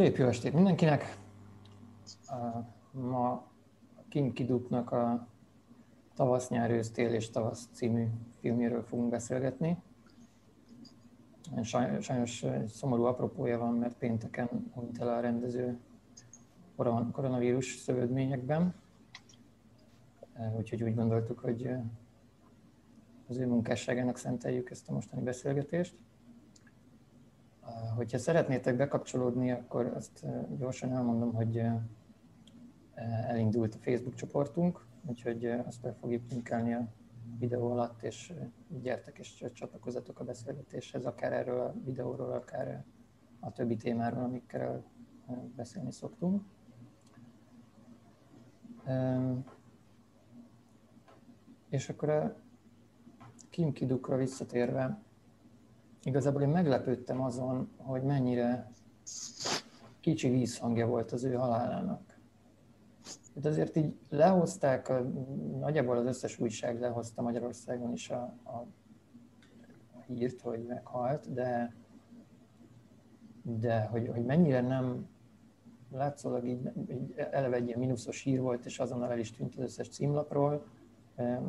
Szép jó estét mindenkinek! Ma Kim Kiduknak a Tavasz, nyár, ősztél és tavasz című filmjéről fogunk beszélgetni. Sajnos egy szomorú apropója van, mert pénteken hunyt el a rendező koronavírus szövődményekben. Úgyhogy úgy gondoltuk, hogy az ő munkásságának szenteljük ezt a mostani beszélgetést. Hogyha szeretnétek bekapcsolódni, akkor azt gyorsan elmondom, hogy elindult a Facebook csoportunk, úgyhogy azt be fogjuk linkelni a videó alatt, és gyertek és csatlakozatok a beszélgetéshez, akár erről a videóról, akár a többi témáról, amikkel beszélni szoktunk. És akkor a Kim Kidukra visszatérve, igazából én meglepődtem azon, hogy mennyire kicsi vízhangja volt az ő halálának. Hát azért így lehozták, nagyjából az összes újság lehozta Magyarországon is a, a, a hírt, hogy meghalt, de, de hogy, hogy mennyire nem látszólag így, így eleve egy ilyen mínuszos hír volt, és azonnal el is tűnt az összes címlapról.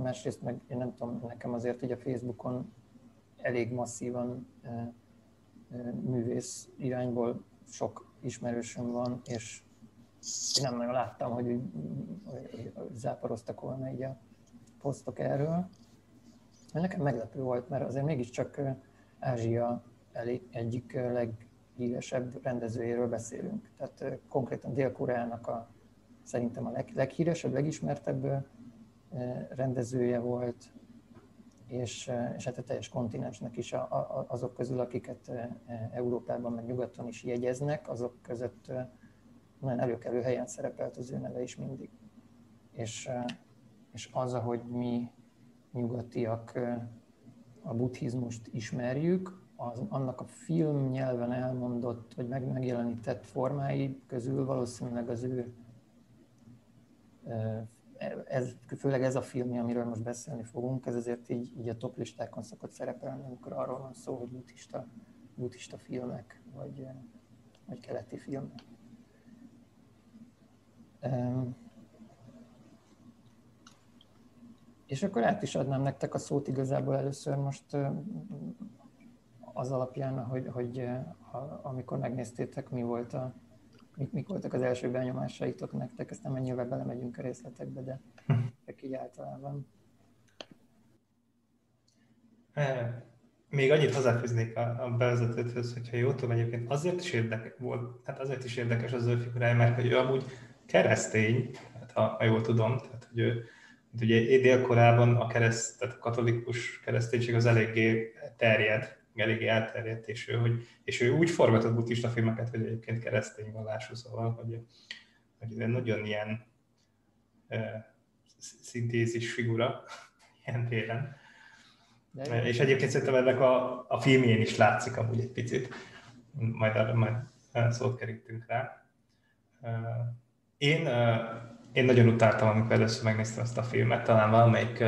Másrészt meg én nem tudom, nekem azért így a Facebookon elég masszívan művész irányból sok ismerősöm van, és én nem nagyon láttam, hogy, hogy, záporoztak volna így a posztok erről. Nekem meglepő volt, mert azért mégiscsak Ázsia elég, egyik leghíresebb rendezőjéről beszélünk. Tehát konkrétan Dél-Koreának a, szerintem a leg, leghíresebb, legismertebb rendezője volt, és, és hát a teljes kontinensnek is a, a, azok közül, akiket Európában meg nyugaton is jegyeznek, azok között nagyon előkelő helyen szerepelt az ő neve is mindig. És, és az, ahogy mi nyugatiak a buddhizmust ismerjük, az, annak a film nyelven elmondott, vagy meg, megjelenített formái közül valószínűleg az ő ez, főleg ez a film, amiről most beszélni fogunk, ez azért így, így a top listákon szokott szerepelni, amikor arról van szó, hogy buddhista, buddhista filmek, vagy, vagy keleti filmek. Um, és akkor át is adnám nektek a szót igazából először most az alapján, hogy, hogy ha, amikor megnéztétek, mi volt a, mik, mik voltak az első benyomásaitok nektek, aztán mennyivel belemegyünk a részletekbe, de csak így általában. Még annyit hozzáfűznék a, a bevezetőthöz, hogyha jól tudom, egyébként azért is érdekes volt, hát azért is érdekes az ő figurája, mert hogy ő amúgy keresztény, hát ha, ha jól tudom, tehát hogy ő, ugye dél-korában a kereszt, tehát a katolikus kereszténység az eléggé terjed, eléggé elterjedt, és ő, hogy, és ő úgy forgatott buddhista filmeket, hogy egyébként keresztény vallású, szóval, hogy, hogy ez nagyon ilyen uh, szintézis figura ilyen téren. De és egyébként szerintem ennek a, a filmjén is látszik amúgy egy picit, majd arra majd szót kerítünk rá. Én, én nagyon utáltam, amikor először megnéztem ezt a filmet, talán valamelyik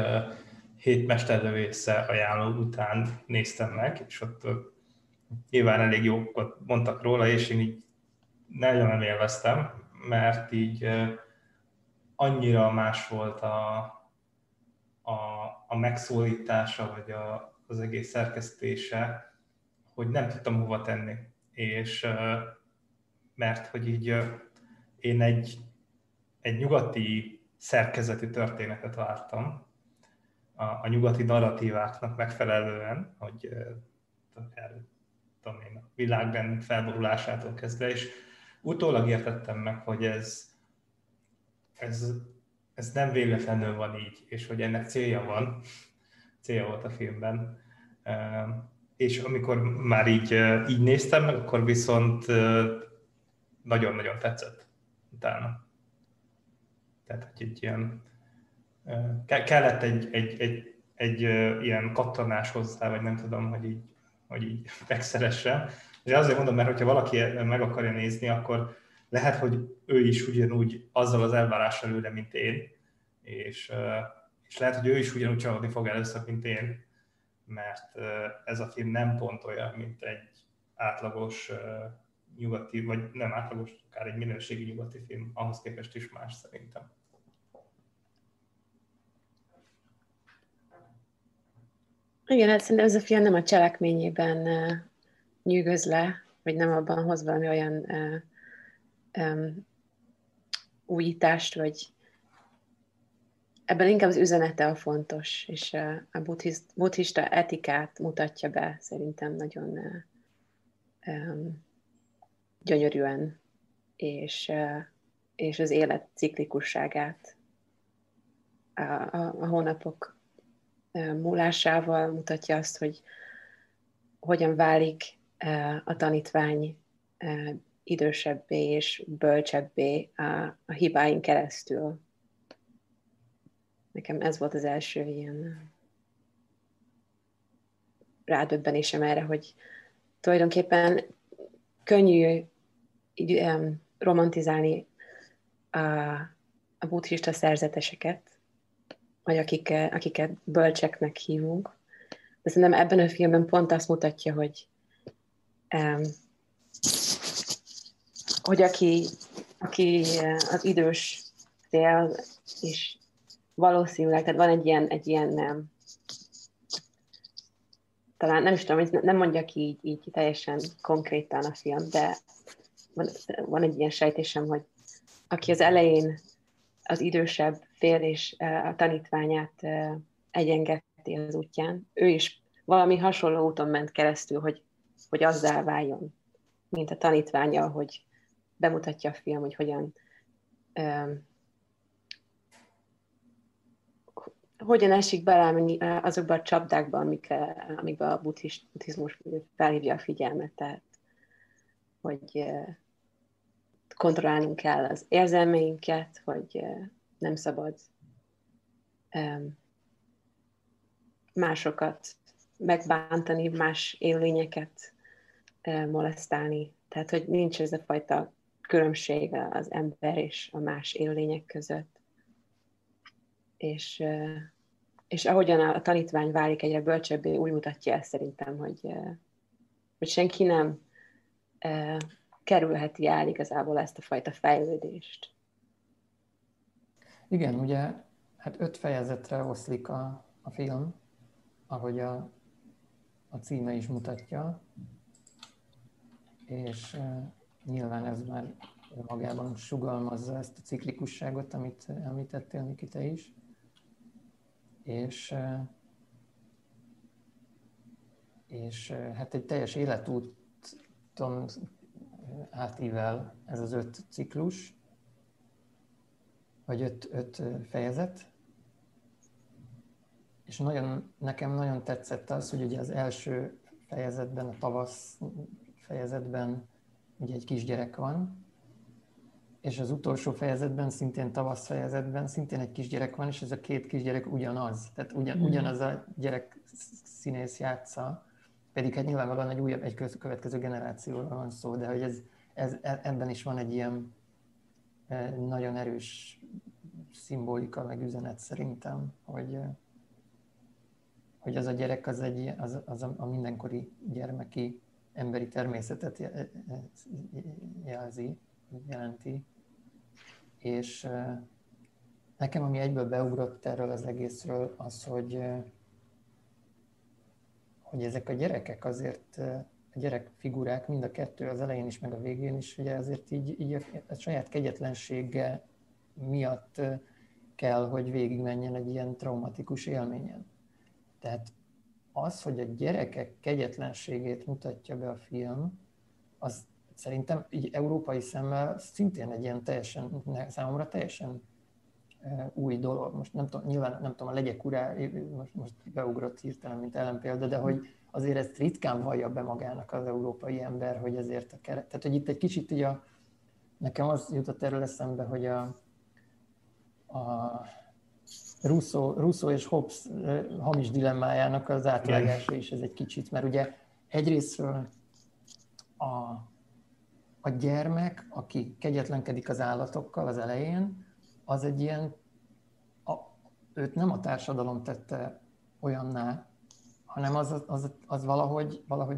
hét mesterlövésze ajánló után néztem meg, és ott nyilván elég jókat mondtak róla, és én így nagyon nem élveztem, mert így annyira más volt a, a, a megszólítása, vagy a, az egész szerkesztése, hogy nem tudtam hova tenni. És mert hogy így én egy, egy nyugati szerkezetű történetet vártam, a, a nyugati narratíváknak megfelelően, hogy tudom én, a világrend felborulásától kezdve, és utólag értettem meg, hogy ez, ez, ez nem véletlenül van így, és hogy ennek célja van, célja volt a filmben. És amikor már így, így néztem meg, akkor viszont nagyon-nagyon tetszett utána. Tehát, hogy egy ilyen kellett egy, egy, egy, egy ilyen kattanás hozzá, vagy nem tudom, hogy így, hogy így megszeresse. De azért mondom, mert hogyha valaki meg akarja nézni, akkor lehet, hogy ő is ugyanúgy azzal az elvárással ül mint én, és, és lehet, hogy ő is ugyanúgy csalódni fog először, mint én, mert ez a film nem pont olyan, mint egy átlagos nyugati, vagy nem átlagos, akár egy minőségi nyugati film, ahhoz képest is más szerintem. Igen, hát szerintem ez a film nem a cselekményében nyűgöz le, vagy nem abban hoz valami olyan um, újítást, vagy ebben inkább az üzenete a fontos, és a buddhist, buddhista etikát mutatja be szerintem nagyon um, gyönyörűen, és, uh, és az élet ciklikusságát a, a, a hónapok múlásával mutatja azt, hogy hogyan válik a tanítvány idősebbé és bölcsebbé a, a hibáin keresztül. Nekem ez volt az első ilyen rádöbbenésem erre, hogy tulajdonképpen könnyű így, um, romantizálni a, a buddhista szerzeteseket, vagy akik, akiket bölcseknek hívunk. De szerintem ebben a filmben pont azt mutatja, hogy um, hogy aki, aki az idős fél, és valószínűleg, tehát van egy ilyen, egy ilyen nem, talán nem is tudom, nem mondja ki így, így teljesen konkrétan a film, de van, van egy ilyen sejtésem, hogy aki az elején az idősebb fél és a tanítványát egyengeti az útján, ő is valami hasonló úton ment keresztül, hogy, hogy azzá váljon, mint a tanítványa, hogy bemutatja a film, hogy hogyan hogyan esik bele azokba a csapdákba, amik, amikbe a buddhizmus felhívja a figyelmet, tehát hogy kontrollálnunk kell az érzelmeinket, hogy nem szabad másokat megbántani, más élőlényeket molesztálni. Tehát, hogy nincs ez a fajta különbség az ember és a más élőlények között. És, és ahogyan a tanítvány válik egyre bölcsebbé, úgy mutatja ezt szerintem, hogy, hogy senki nem kerülheti el igazából ezt a fajta fejlődést. Igen, ugye hát öt fejezetre oszlik a, a film, ahogy a, a címe is mutatja, és Nyilván ez már magában sugalmazza ezt a ciklikusságot, amit említettél, Niki, te is. És, és hát egy teljes életúton átível ez az öt ciklus, vagy öt, öt fejezet, és nagyon, nekem nagyon tetszett az, hogy ugye az első fejezetben, a tavasz fejezetben ugye egy kisgyerek van, és az utolsó fejezetben, szintén tavasz fejezetben, szintén egy kisgyerek van, és ez a két kisgyerek ugyanaz. Tehát ugyan, mm. ugyanaz a gyerek színész játsza, pedig hát nyilvánvalóan egy újabb, egy következő generációról van szó, de hogy ez, ez, e, ebben is van egy ilyen nagyon erős szimbolika, meg üzenet szerintem, hogy, e, hogy az a gyerek az, egy, az, az a, mindenkori gyermeki emberi természetet jelzi, jelenti. És nekem, ami egyből beugrott erről az egészről, az, hogy, hogy ezek a gyerekek azért, a gyerek figurák, mind a kettő az elején is, meg a végén is, ugye azért így, így a, a saját kegyetlensége miatt kell, hogy végigmenjen egy ilyen traumatikus élményen. Tehát az, hogy a gyerekek kegyetlenségét mutatja be a film, az szerintem így európai szemmel szintén egy ilyen teljesen, számomra teljesen új dolog. Most nem tudom, nyilván nem tudom, a legyek urá, most, most beugrott hirtelen, mint ellenpélda, de hogy azért ezt ritkán vallja be magának az európai ember, hogy ezért a keret. Tehát, hogy itt egy kicsit így a, nekem az jutott erről eszembe, hogy a, a Russo, Russo és Hobbes hamis dilemmájának az átvágása is ez egy kicsit, mert ugye egyrésztről a, a gyermek, aki kegyetlenkedik az állatokkal az elején, az egy ilyen, a, őt nem a társadalom tette olyanná, hanem az, az, az valahogy, valahogy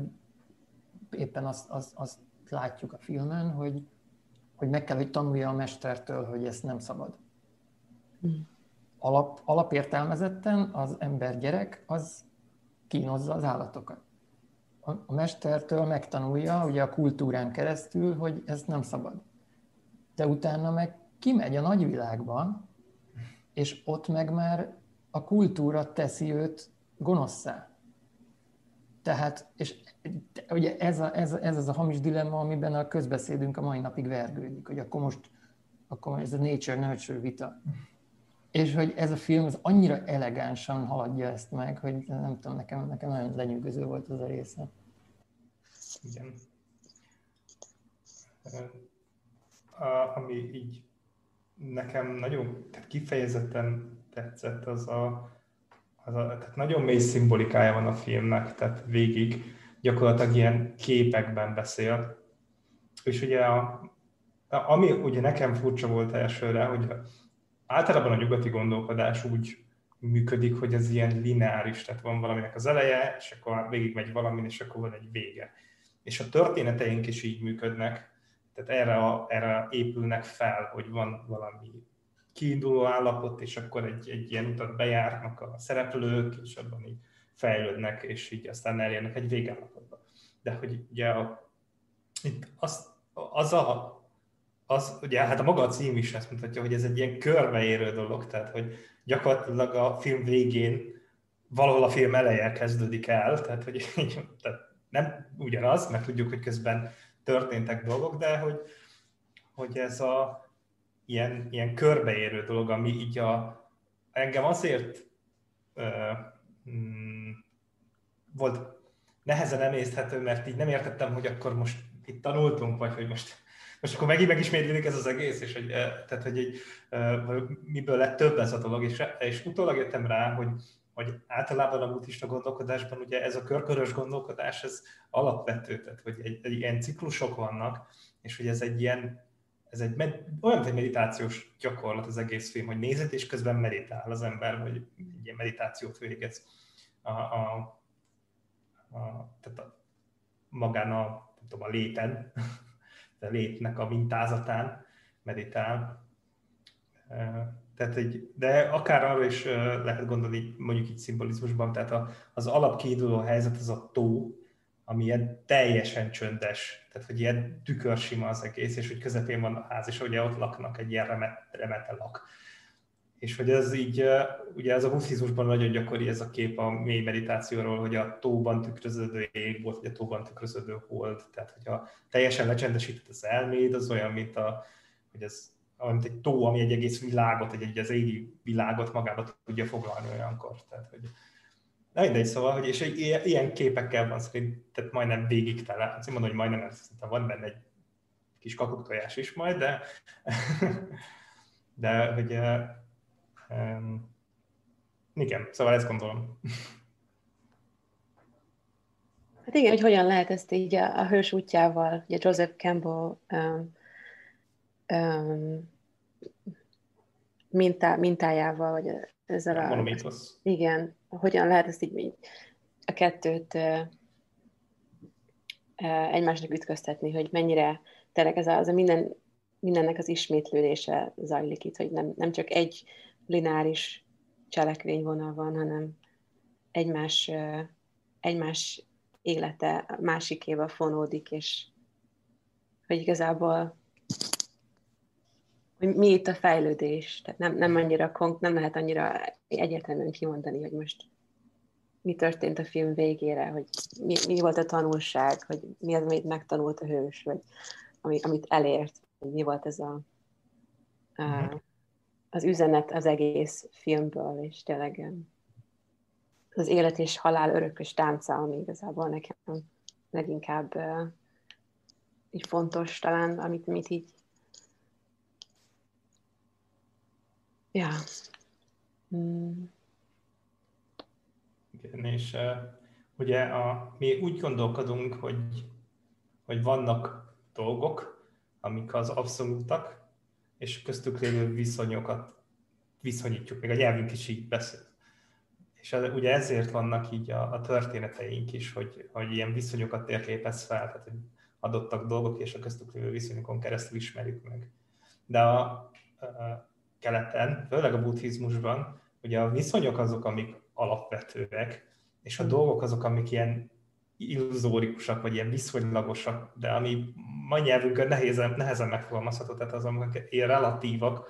éppen azt, az, az látjuk a filmen, hogy, hogy meg kell, hogy tanulja a mestertől, hogy ezt nem szabad. Hmm. Alap, alapértelmezetten az ember gyerek az kínozza az állatokat. A, a mestertől megtanulja, ugye a kultúrán keresztül, hogy ez nem szabad. De utána meg kimegy a nagyvilágban, és ott meg már a kultúra teszi őt gonoszszá. Tehát, és ugye ez, a, ez, ez az a hamis dilemma, amiben a közbeszédünk a mai napig vergődik, hogy akkor most akkor ez a nature-nurture vita. És hogy ez a film az annyira elegánsan haladja ezt meg, hogy nem tudom, nekem, nekem nagyon lenyűgöző volt az a része. Igen. A, ami így nekem nagyon tehát kifejezetten tetszett, az a, az a tehát nagyon mély szimbolikája van a filmnek, tehát végig gyakorlatilag ilyen képekben beszél. És ugye a, ami ugye nekem furcsa volt elsőre, hogy általában a nyugati gondolkodás úgy működik, hogy ez ilyen lineáris, tehát van valaminek az eleje, és akkor végig megy valamin, és akkor van egy vége. És a történeteink is így működnek, tehát erre, a, erre épülnek fel, hogy van valami kiinduló állapot, és akkor egy, egy ilyen utat bejárnak a szereplők, és abban így fejlődnek, és így aztán elérnek egy végállapotba. De hogy ugye a, itt az, az a az, ugye hát a maga a cím is ezt mutatja, hogy ez egy ilyen körbeérő dolog, tehát hogy gyakorlatilag a film végén valahol a film eleje kezdődik el, tehát hogy tehát nem ugyanaz, mert tudjuk, hogy közben történtek dolgok, de hogy, hogy ez a ilyen, ilyen körbeérő dolog, ami így a, engem azért uh, mm, volt nehezen emészthető, mert így nem értettem, hogy akkor most itt tanultunk, vagy hogy most, most akkor megint megismétlődik ez az egész, és hogy, tehát, hogy egy, miből lett több ez a dolog, és, és utólag jöttem rá, hogy, hogy általában a buddhista gondolkodásban ugye ez a körkörös gondolkodás, ez alapvető, tehát hogy egy, egy ilyen ciklusok vannak, és hogy ez egy ilyen, ez egy med, olyan, mint egy meditációs gyakorlat az egész film, hogy nézed, és közben meditál az ember, vagy egy ilyen meditációt végez. A, a, a, tehát a, magán a, nem tudom, a léten, létnek a mintázatán meditál. Tehát egy, de akár arra is lehet gondolni, mondjuk itt szimbolizmusban, tehát a, az alapkiinduló helyzet az a tó, ami ilyen teljesen csöndes, tehát hogy ilyen tükörsima az egész, és hogy közepén van a ház, és ugye ott laknak egy ilyen remet, remetelak. És hogy ez így, ugye ez a buddhizmusban nagyon gyakori ez a kép a mély meditációról, hogy a tóban tükröződő ég volt, vagy a tóban tükröződő hold, tehát hogyha teljesen lecsendesített az elméd, az olyan, mint a, hogy ez mint egy tó, ami egy egész világot, egy, egy az égi világot magába tudja foglalni olyankor. Tehát, hogy Na mindegy, szóval, hogy és egy, ilyen képekkel van szerint, tehát majdnem végig tele. Azt mondom, hogy majdnem, szerintem van benne egy kis kakuktojás is majd, de, de hogy um, igen, szóval ezt gondolom. Hát igen, hogy hogyan lehet ezt így a, a hős útjával, ugye Joseph Campbell um, um, mintá, mintájával, vagy ezzel a... Monomítosz. Igen, hogyan lehet ezt így, így a kettőt uh, uh, egymásnak ütköztetni, hogy mennyire tényleg ez a, az a minden, mindennek az ismétlődése zajlik itt, hogy nem, nem csak egy lineáris cselekvényvonal van, hanem egymás, egymás élete másikével fonódik, és hogy igazából hogy mi itt a fejlődés. Tehát nem, nem, annyira, nem lehet annyira egyértelműen kimondani, hogy most mi történt a film végére, hogy mi, mi volt a tanulság, hogy mi az, amit megtanult a hős, vagy ami, amit elért, hogy mi volt ez a, a, mhm. Az üzenet az egész filmből, és tényleg az élet és halál örökös tánca, ami igazából nekem leginkább így fontos talán, amit, amit így Ja. Mm. Igen, és uh, ugye a, mi úgy gondolkodunk, hogy, hogy vannak dolgok, amik az abszolútak, és köztük lévő viszonyokat viszonyítjuk, még a nyelvünk is így beszél. És az, ugye ezért vannak így a, a történeteink is, hogy, hogy ilyen viszonyokat térképez fel, tehát hogy adottak dolgok, és a köztük lévő viszonyokon keresztül ismerjük meg. De a, a keleten, főleg a buddhizmusban, ugye a viszonyok azok, amik alapvetőek, és a mm. dolgok azok, amik ilyen illuzórikusak, vagy ilyen viszonylagosak, de ami mai nyelvünkön nehézen, nehezen megfogalmazható, tehát az, amik ilyen relatívak,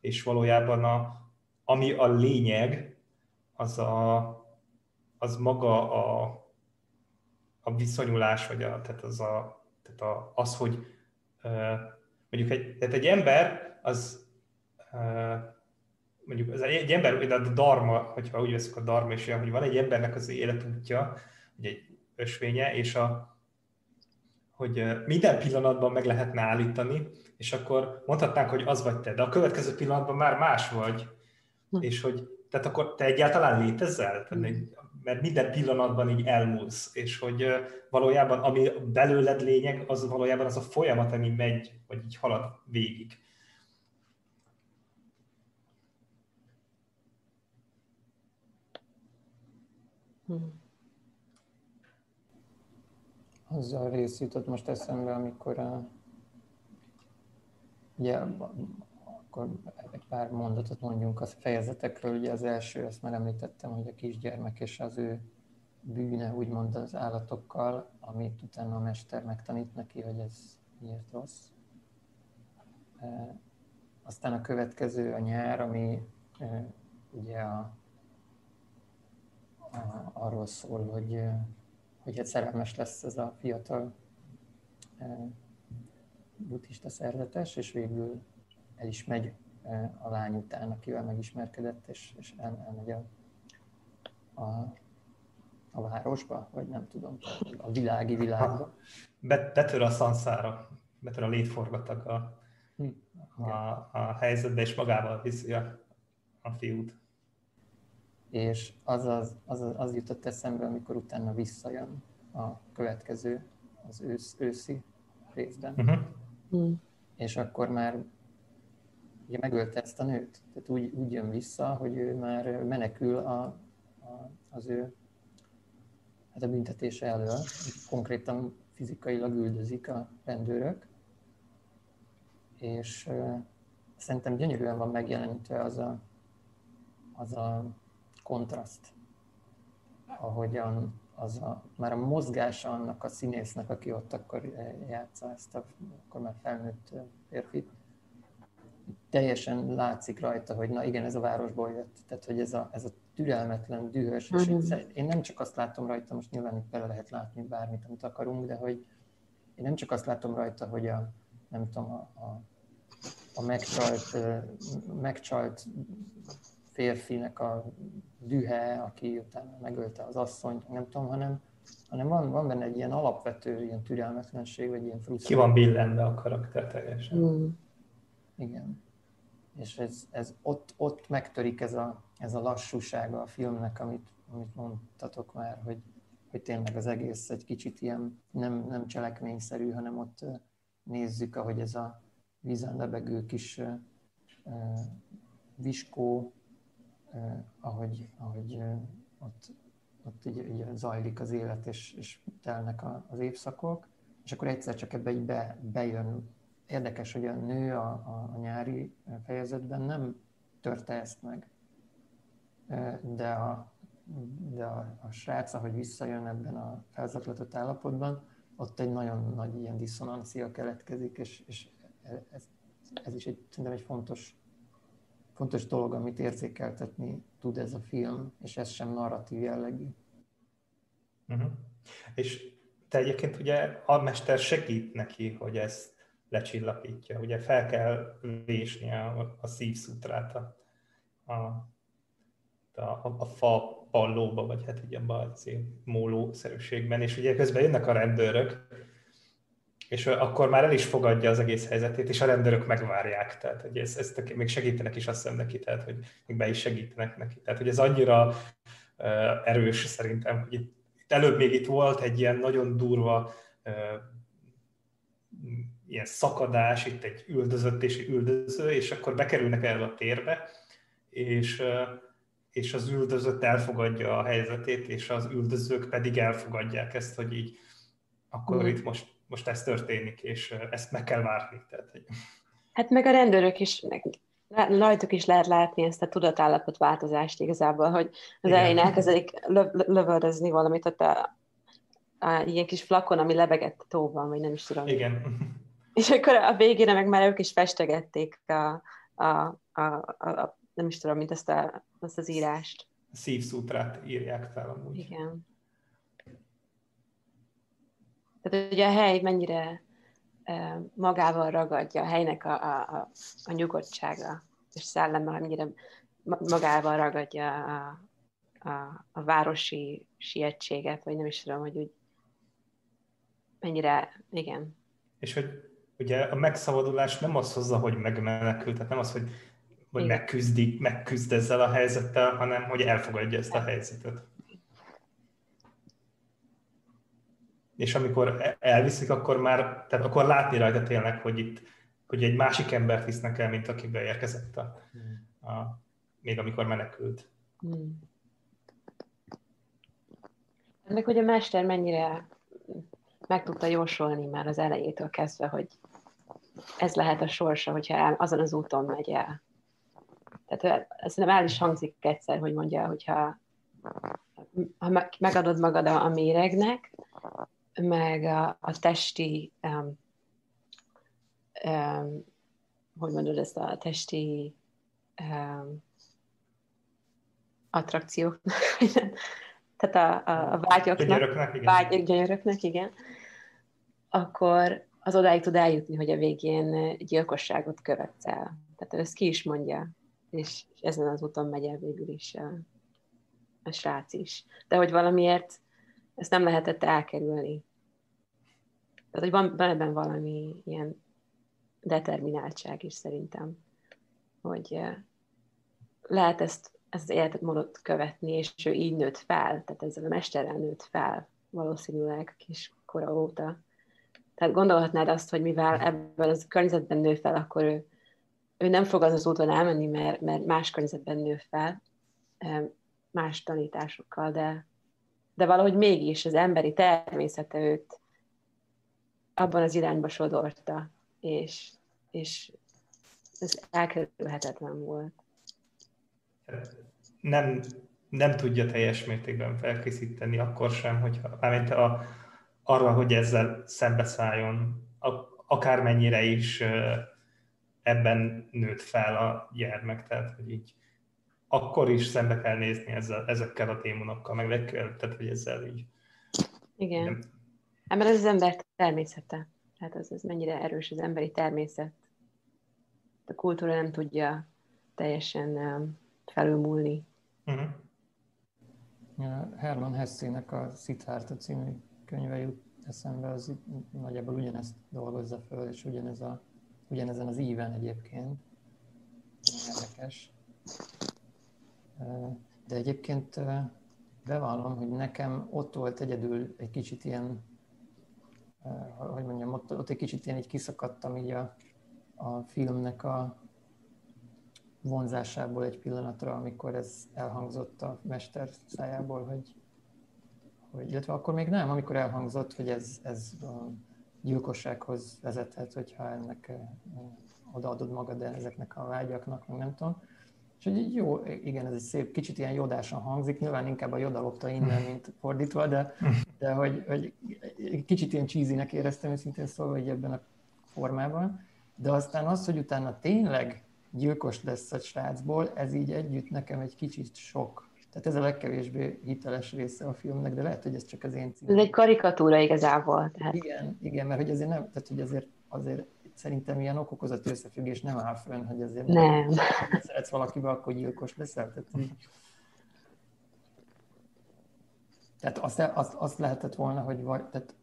és valójában a, ami a lényeg, az, a, az maga a, a viszonyulás, vagy a, tehát az, a, tehát a, az, hogy mondjuk egy, tehát egy ember, az mondjuk az egy ember, a dharma, hogyha úgy veszük a dharma is hogy van egy embernek az életútja, vagy egy ösvénye, és a, hogy minden pillanatban meg lehetne állítani, és akkor mondhatnánk, hogy az vagy te, de a következő pillanatban már más vagy, hm. és hogy tehát akkor te egyáltalán létezel? Hm. Mert minden pillanatban így elmúlsz, és hogy valójában ami belőled lényeg, az valójában az a folyamat, ami megy, vagy így halad végig. Hmm azzal rész jutott most eszembe, amikor a, ugye, akkor egy pár mondatot mondjunk a fejezetekről. Ugye az első, azt már említettem, hogy a kisgyermek és az ő bűne, úgymond az állatokkal, amit utána a mester megtanít neki, hogy ez miért rossz. E, aztán a következő a nyár, ami e, ugye a, a, arról szól, hogy hogy egy szerelmes lesz ez a fiatal eh, buddhista szerzetes, és végül el is megy eh, a lány után, akivel megismerkedett, és, és el, elmegy a, a, a városba, vagy nem tudom, a világi világba. betör a szanszára, betör a létforgatag a, hm, a, a helyzetbe, és magával viszi a, a fiút és az, az, az, az jutott eszembe, amikor utána visszajön a következő, az ősz, őszi részben. Uh-huh. És akkor már ugye megölte ezt a nőt. Tehát úgy, úgy jön vissza, hogy ő már menekül a, a, az ő hát a büntetése elől. Konkrétan fizikailag üldözik a rendőrök. És uh, szerintem gyönyörűen van megjelenítve az a, az a kontraszt, ahogyan az a, már a mozgása annak a színésznek, aki ott akkor játsza ezt a, akkor már felnőtt férfit, teljesen látszik rajta, hogy na igen, ez a városból jött. Tehát, hogy ez a, ez a türelmetlen, dühös, és uh-huh. én nem csak azt látom rajta, most nyilván itt bele lehet látni bármit, amit akarunk, de hogy én nem csak azt látom rajta, hogy a, nem tudom, a, a, a megcsalt, megcsalt férfinek a dühe, aki utána megölte az asszonyt, nem tudom, hanem, hanem van, van benne egy ilyen alapvető ilyen türelmetlenség, vagy ilyen frusztráció. Ki van billenve a karakter teljesen. Mm. Igen. És ez, ez ott, ott megtörik ez a, ez a lassúsága a filmnek, amit, amit mondtatok már, hogy, hogy tényleg az egész egy kicsit ilyen nem, nem cselekményszerű, hanem ott nézzük, ahogy ez a vízen lebegő kis uh, viskó ahogy, ahogy ott, ott így, így zajlik az élet, és, és telnek a, az évszakok, és akkor egyszer csak ebbe így be, bejön. Érdekes, hogy a nő a, a, a nyári fejezetben nem törte ezt meg, de a, de a, a srác, ahogy visszajön ebben a felzaklatott állapotban, ott egy nagyon nagy ilyen diszonancia keletkezik, és, és ez, ez is egy, szerintem egy fontos fontos dolog, amit érzékeltetni tud ez a film, és ez sem narratív jellegű. Uh-huh. És te egyébként ugye a mester segít neki, hogy ezt lecsillapítja. Ugye fel kell vésni a, a szívszutrát a, a, a, a fa pallóba, vagy hát ugye a mólószerűségben, és ugye közben jönnek a rendőrök, és akkor már el is fogadja az egész helyzetét, és a rendőrök megvárják, tehát hogy ez, ezt még segítenek is azt hiszem neki, tehát hogy még be is segítenek neki. Tehát hogy ez annyira uh, erős szerintem, hogy itt, itt előbb még itt volt egy ilyen nagyon durva uh, ilyen szakadás, itt egy üldözött és egy üldöző, és akkor bekerülnek el a térbe, és, és az üldözött elfogadja a helyzetét, és az üldözők pedig elfogadják ezt, hogy így akkor mm. itt most most ez történik, és ezt meg kell várni. Tehát, hogy... Hát meg a rendőrök is, rajtuk is lehet látni ezt a tudatállapot változást igazából, hogy az Igen. elején elkezdedik lövöldözni valamit ott a, a, ilyen kis flakon, ami lebegett a tóban, vagy nem is tudom. Igen. És akkor a végére meg már ők is festegették a, a, a, a, a nem is tudom, mint ezt, a, azt az írást. Szívszútrát írják fel amúgy. Igen. Tehát ugye a hely mennyire magával ragadja a helynek a, a, a nyugodtsága és szelleme, mennyire magával ragadja a, a, a városi sietséget, vagy nem is tudom, hogy úgy mennyire, igen. És hogy ugye a megszabadulás nem az hozza, hogy megmenekül, tehát nem az, hogy, hogy megküzdik, megküzd ezzel a helyzettel, hanem hogy elfogadja ezt a helyzetet. És amikor elviszik, akkor már, tehát akkor látni rajta tényleg, hogy itt, hogy egy másik embert visznek el, mint aki beérkezett a, a még amikor menekült. Hmm. Meg hogy a mester mennyire meg tudta jósolni már az elejétől kezdve, hogy ez lehet a sorsa, hogyha azon az úton megy el. Tehát szerintem el is hangzik egyszer, hogy mondja, hogyha ha megadod magad a méregnek, meg a, a testi, um, um, hogy mondod ezt a testi um, attrakcióknak, tehát a, a, a vágyaknak, gyönyöröknek, igen. Vágy, gyönyöröknek, igen, akkor az odáig tud eljutni, hogy a végén gyilkosságot követsz el. Tehát ezt ki is mondja, és, ezen az úton megy el végül is a, a srác is. De hogy valamiért ezt nem lehetett elkerülni. Tehát, hogy van, van ebben valami ilyen determináltság is szerintem, hogy eh, lehet ezt, ezt az életmódot követni, és ő így nőtt fel, tehát ezzel a mesterrel nőtt fel valószínűleg kis kora óta. Tehát gondolhatnád azt, hogy mivel ebben az környezetben nő fel, akkor ő, ő nem fog az az úton elmenni, mert, mert más környezetben nő fel, eh, más tanításokkal, de, de valahogy mégis az emberi természete őt abban az irányba sodorta, és, és ez elkerülhetetlen volt. Nem, nem tudja teljes mértékben felkészíteni akkor sem, hogyha mármint a, arra, hogy ezzel szembeszálljon, akármennyire is ebben nőtt fel a gyermek, tehát hogy így akkor is szembe kell nézni ezzel, ezekkel a démonokkal, meg le kell, tehát hogy ezzel így. Igen. Nem, mert ez az ember természete. Tehát az, az mennyire erős az emberi természet. A kultúra nem tudja teljesen um, felülmúlni. Uh-huh. Herman Hessének a Szithárta című könyve jut eszembe, az nagyjából ugyanezt dolgozza föl, és ugyanez a, ugyanezen az íven egyébként. Érdekes. De egyébként bevallom, hogy nekem ott volt egyedül egy kicsit ilyen hogy mondjam, ott, ott egy kicsit én így kiszakadtam így a, a filmnek a vonzásából egy pillanatra, amikor ez elhangzott a mester szájából, hogy, hogy illetve akkor még nem, amikor elhangzott, hogy ez, ez a gyilkossághoz vezethet, hogyha ennek odaadod magad ezeknek a vágyaknak, meg nem tudom. És hogy jó, igen, ez egy szép, kicsit ilyen jodásan hangzik, nyilván inkább a joda lopta innen, mint fordítva, de, de hogy, hogy kicsit ilyen cheesy éreztem őszintén szólva, hogy ebben a formában. De aztán az, hogy utána tényleg gyilkos lesz a srácból, ez így együtt nekem egy kicsit sok. Tehát ez a legkevésbé hiteles része a filmnek, de lehet, hogy ez csak az én címem. Ez egy karikatúra igazából. Tehát. Igen, igen, mert hogy azért nem, tehát hogy azért, azért szerintem ilyen okokozati összefüggés nem áll fönn, hogy azért nem. Ha szeretsz valakibe, akkor gyilkos leszel. Tehát, tehát azt, azt, azt lehetett volna, hogy vagy, tehát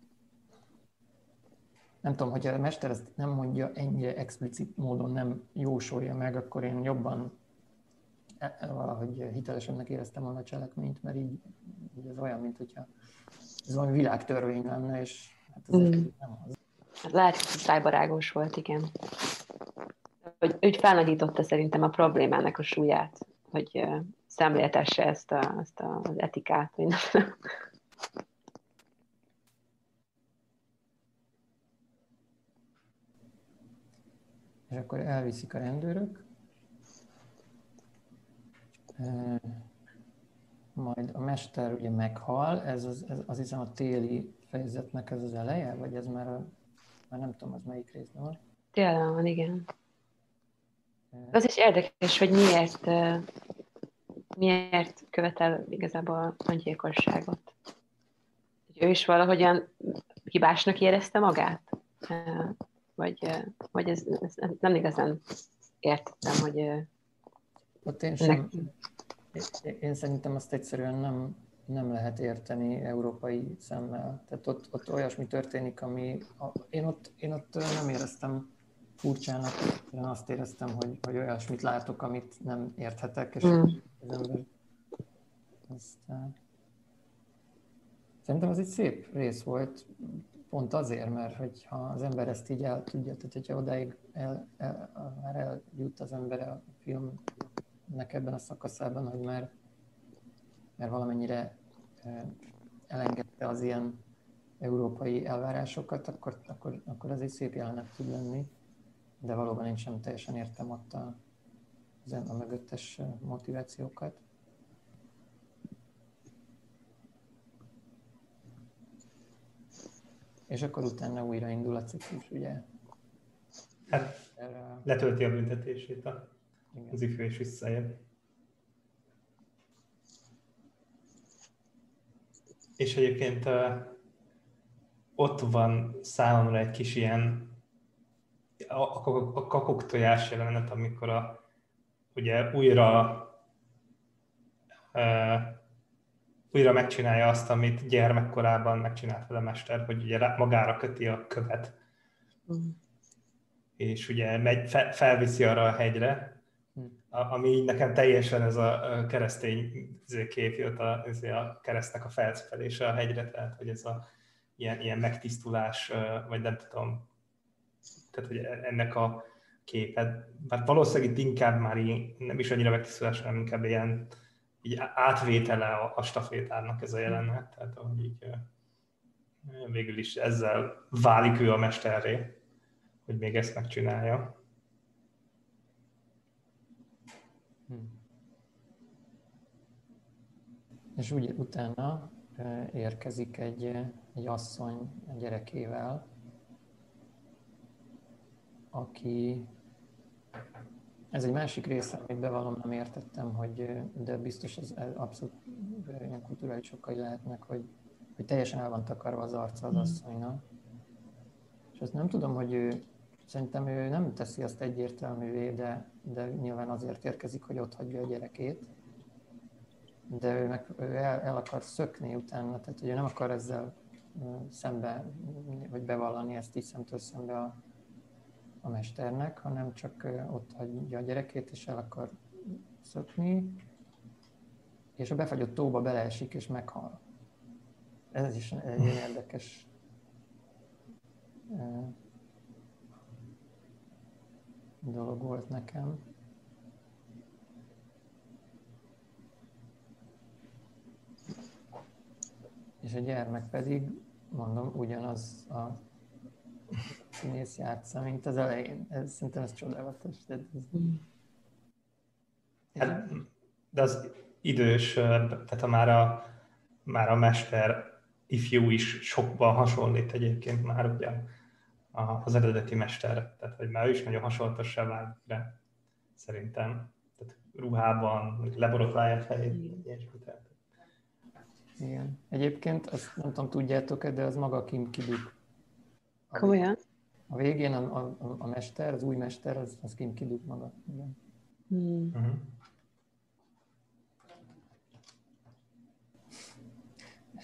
nem tudom, hogy a mester ezt nem mondja ennyire explicit módon, nem jósolja meg, akkor én jobban e, e, valahogy hitelesebbnek éreztem volna a cselekményt, mert így, így ez olyan, mint hogyha ez valami világtörvény lenne, és hát ez mm. nem az. Hát lehet, hogy szájbarágos volt, igen. Hogy, úgy felnagyította szerintem a problémának a súlyát, hogy uh, szemléltesse ezt, a, ezt a, az etikát. És akkor elviszik a rendőrök. Majd a mester ugye meghal, ez az, ez, az hiszem a téli fejezetnek ez az eleje, vagy ez már a már nem tudom, az melyik részben van. Tényleg van, igen. Az is érdekes, hogy miért, miért követel igazából öngyilkosságot. Ő is valahogyan hibásnak érezte magát? Vagy, vagy ez, ez nem igazán értettem, hogy... Ott én sem, én szerintem azt egyszerűen nem, nem lehet érteni európai szemmel. Tehát ott, ott olyasmi történik, ami... A, én, ott, én ott nem éreztem furcsának, én azt éreztem, hogy, hogy olyasmit látok, amit nem érthetek, és mm. az ember Szerintem az egy szép rész volt, pont azért, mert hogyha az ember ezt így el tudja, tehát hogyha odáig el, el, már eljut az ember a filmnek ebben a szakaszában, hogy már, már valamennyire elengedte az ilyen európai elvárásokat, akkor, akkor, akkor ez egy szép jelenet tud lenni, de valóban én sem teljesen értem ott a, a mögöttes motivációkat. És akkor utána újraindul a ciklus, ugye? Hát letölti a büntetését a, az ifjú és visszajön. És egyébként ott van számomra egy kis ilyen a, a, a kakuk tojás jelenet, amikor a, ugye újra uh, újra megcsinálja azt, amit gyermekkorában megcsinált vele a mester, hogy ugye magára köti a követ. Mm. És ugye megy, fe, felviszi arra a hegyre. Ami nekem teljesen ez a keresztény izé, kép jött a, izé, a keresztnek a felszfelése a hegyre, tehát hogy ez a ilyen, ilyen megtisztulás, vagy nem tudom, tehát hogy ennek a képet, hát valószínűleg itt inkább már így, nem is annyira megtisztulás, hanem inkább ilyen így átvétele a, a stafétárnak ez a jelenet, tehát ahogy így végül is ezzel válik ő a mesterré, hogy még ezt megcsinálja. És úgy utána érkezik egy, egy asszony a gyerekével, aki ez egy másik része, amit bevallom, nem értettem, hogy, de biztos ez abszolút ilyen kulturális okai lehetnek, hogy, hogy teljesen el van takarva az arca az hmm. asszonynak. És azt nem tudom, hogy ő, szerintem ő nem teszi azt egyértelművé, de, de nyilván azért érkezik, hogy ott hagyja a gyerekét. De ő, meg, ő el, el akar szökni utána, tehát hogy ő nem akar ezzel szembe, vagy bevallani ezt így szemtől szembe a, a mesternek, hanem csak ott hagyja a gyerekét, és el akar szökni, és a befagyott tóba beleesik, és meghal. Ez is egy érdekes dolog volt nekem. És a gyermek pedig, mondom, ugyanaz a színész játsza, mint az elején. Ez, szerintem ez csodálatos. De, ez... Hát, de az idős, tehát a már a, már a mester ifjú is sokban hasonlít egyébként már ugye az eredeti mester, tehát hogy már ő is nagyon hasonlatossá vált de szerintem. Tehát ruhában, leborotválja a fejét, Igen. Egyébként, azt nem tudom, tudjátok-e, de az maga Kim Kiduk. Komolyan? A végén a, a, a mester, az új mester, az, az Kim Kiduk maga. Igen. Hmm. Uh-huh.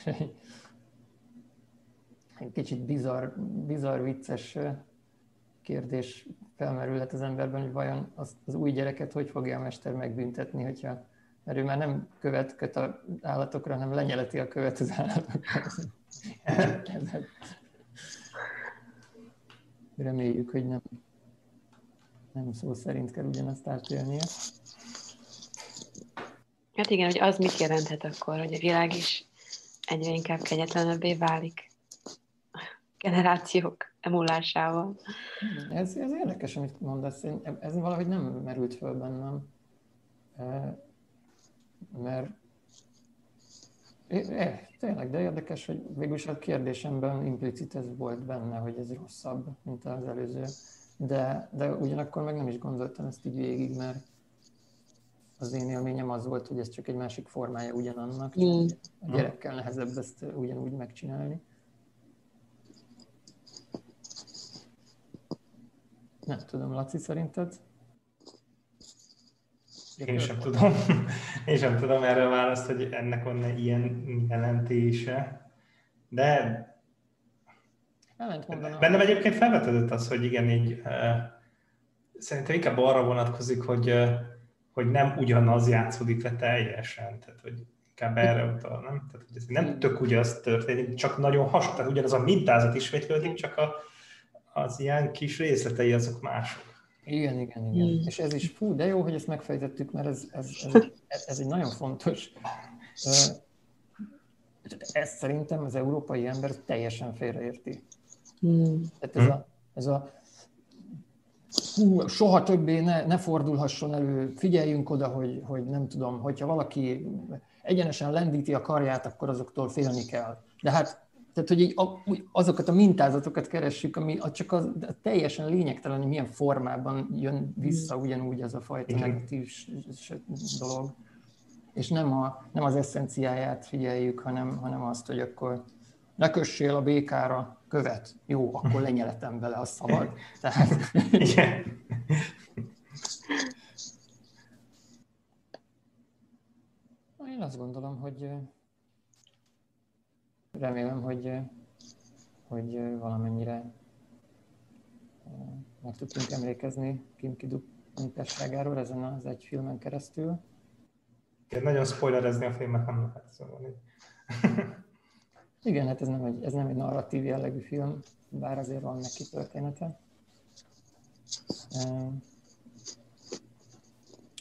Egy kicsit bizarr, bizarr, vicces kérdés felmerülhet az emberben, hogy vajon az, az új gyereket hogy fogja a mester megbüntetni, hogyha mert ő már nem követ köt az állatokra, hanem lenyeleti a követ az állatokra. Reméljük, hogy nem, nem szó szerint kell ugyanazt átélnie. Hát igen, hogy az mit jelenthet akkor, hogy a világ is egyre inkább kegyetlenebbé válik. generációk emulásával. Ez, ez érdekes, amit mondasz. Én, ez valahogy nem merült föl bennem. Mert É, tényleg, de érdekes, hogy végülis a kérdésemben implicit ez volt benne, hogy ez rosszabb, mint az előző. De, de ugyanakkor meg nem is gondoltam ezt így végig, mert az én élményem az volt, hogy ez csak egy másik formája ugyanannak, csak mm. a gyerekkel nehezebb ezt ugyanúgy megcsinálni. Nem tudom, Laci, szerinted? Én sem tudom. Én sem tudom erre a választ, hogy ennek van ilyen jelentése. De Bennem egyébként felvetődött az, hogy igen, így uh, szerintem inkább arra vonatkozik, hogy, uh, hogy nem ugyanaz játszódik le teljesen. Tehát, hogy inkább erre utal, nem? Tehát, hogy ez nem tök ugyanaz történik, csak nagyon hasonló. Tehát ugyanaz a mintázat ismétlődik, csak a, az ilyen kis részletei azok mások. Igen, igen, igen. Mm. És ez is, fú, de jó, hogy ezt megfejtettük, mert ez, ez, ez, ez, ez egy nagyon fontos. Ezt szerintem az európai ember teljesen félreérti. Mm. Tehát ez a, ez a hú, soha többé ne, ne fordulhasson elő, figyeljünk oda, hogy, hogy nem tudom, hogyha valaki egyenesen lendíti a karját, akkor azoktól félni kell. De hát tehát, hogy így azokat a mintázatokat keressük, ami csak az, teljesen lényegtelen, hogy milyen formában jön vissza mm. ugyanúgy az a fajta Igen. negatív dolog. És nem, a, nem az eszenciáját figyeljük, hanem, hanem azt, hogy akkor ne kössél a békára követ. Jó, akkor lenyeletem vele a szabad. Tehát... Igen. Én azt gondolom, hogy remélem, hogy, hogy valamennyire meg tudtunk emlékezni Kim Kiduk munkásságáról ezen az egy filmen keresztül. Igen, nagyon spoilerezni a filmet nem lehet szóval. Igen, hát ez nem, egy, ez nem egy narratív jellegű film, bár azért van neki története.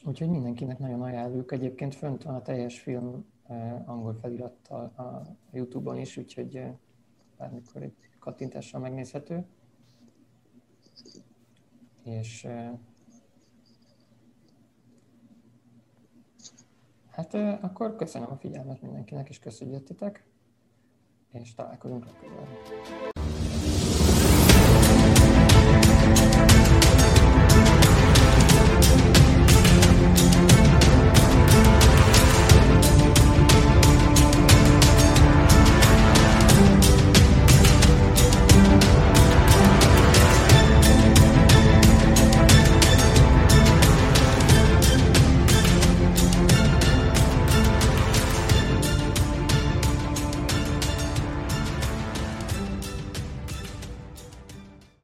Úgyhogy mindenkinek nagyon ajánljuk. Egyébként fönt van a teljes film angol felirattal a YouTube-on is, úgyhogy bármikor egy kattintással megnézhető. És hát akkor köszönöm a figyelmet mindenkinek, és köszönjük, és találkozunk legközelebb.